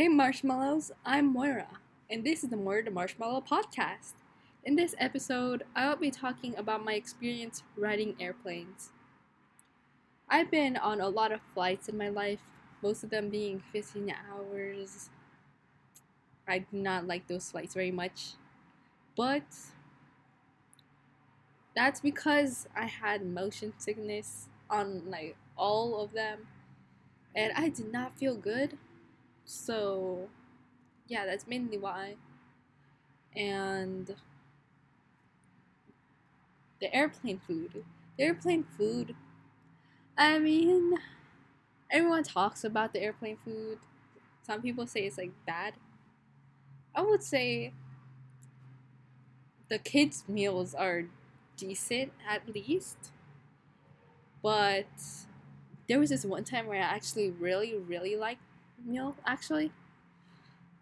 Hey Marshmallows, I'm Moira, and this is the Moira the Marshmallow podcast. In this episode, I'll be talking about my experience riding airplanes. I've been on a lot of flights in my life, most of them being 15 hours. I do not like those flights very much, but that's because I had motion sickness on like all of them, and I did not feel good so, yeah, that's mainly why. And the airplane food. The airplane food. I mean, everyone talks about the airplane food. Some people say it's like bad. I would say the kids' meals are decent at least. But there was this one time where I actually really, really liked meal actually.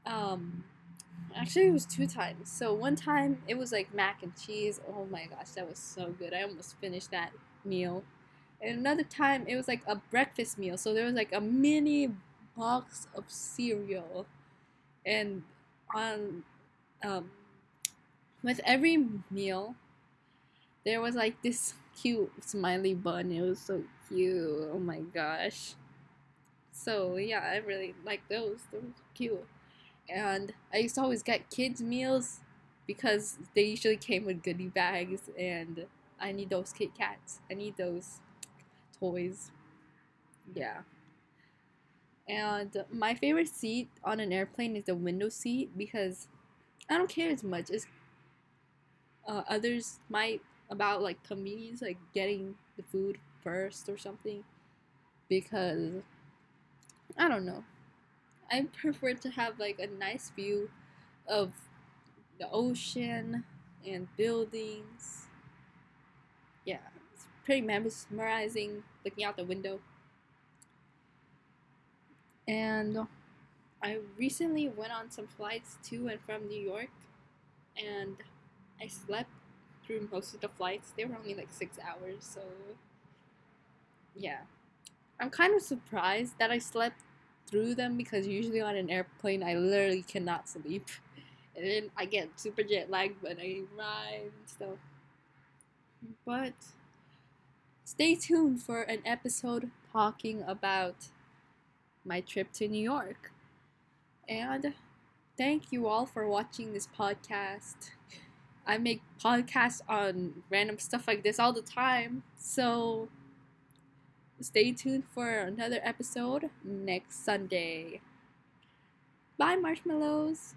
Um, actually it was two times. So one time it was like mac and cheese. Oh my gosh, that was so good. I almost finished that meal. And another time it was like a breakfast meal. So there was like a mini box of cereal, and on um, with every meal there was like this cute smiley bun. It was so cute. Oh my gosh. So yeah, I really like those. Those are cute. And I used to always get kids meals because they usually came with goodie bags and I need those Kit Kats. I need those toys. Yeah. And my favorite seat on an airplane is the window seat because I don't care as much as uh, others might about like convenience, like getting the food first or something. Because I don't know. I prefer to have like a nice view of the ocean and buildings. Yeah, it's pretty mesmerizing looking out the window. And I recently went on some flights to and from New York, and I slept through most of the flights. They were only like six hours, so yeah. I'm kind of surprised that I slept through them because usually on an airplane I literally cannot sleep. And then I get super jet lagged when I arrive and stuff. But stay tuned for an episode talking about my trip to New York. And thank you all for watching this podcast. I make podcasts on random stuff like this all the time. So stay tuned for another episode next Sunday. Bye, marshmallows.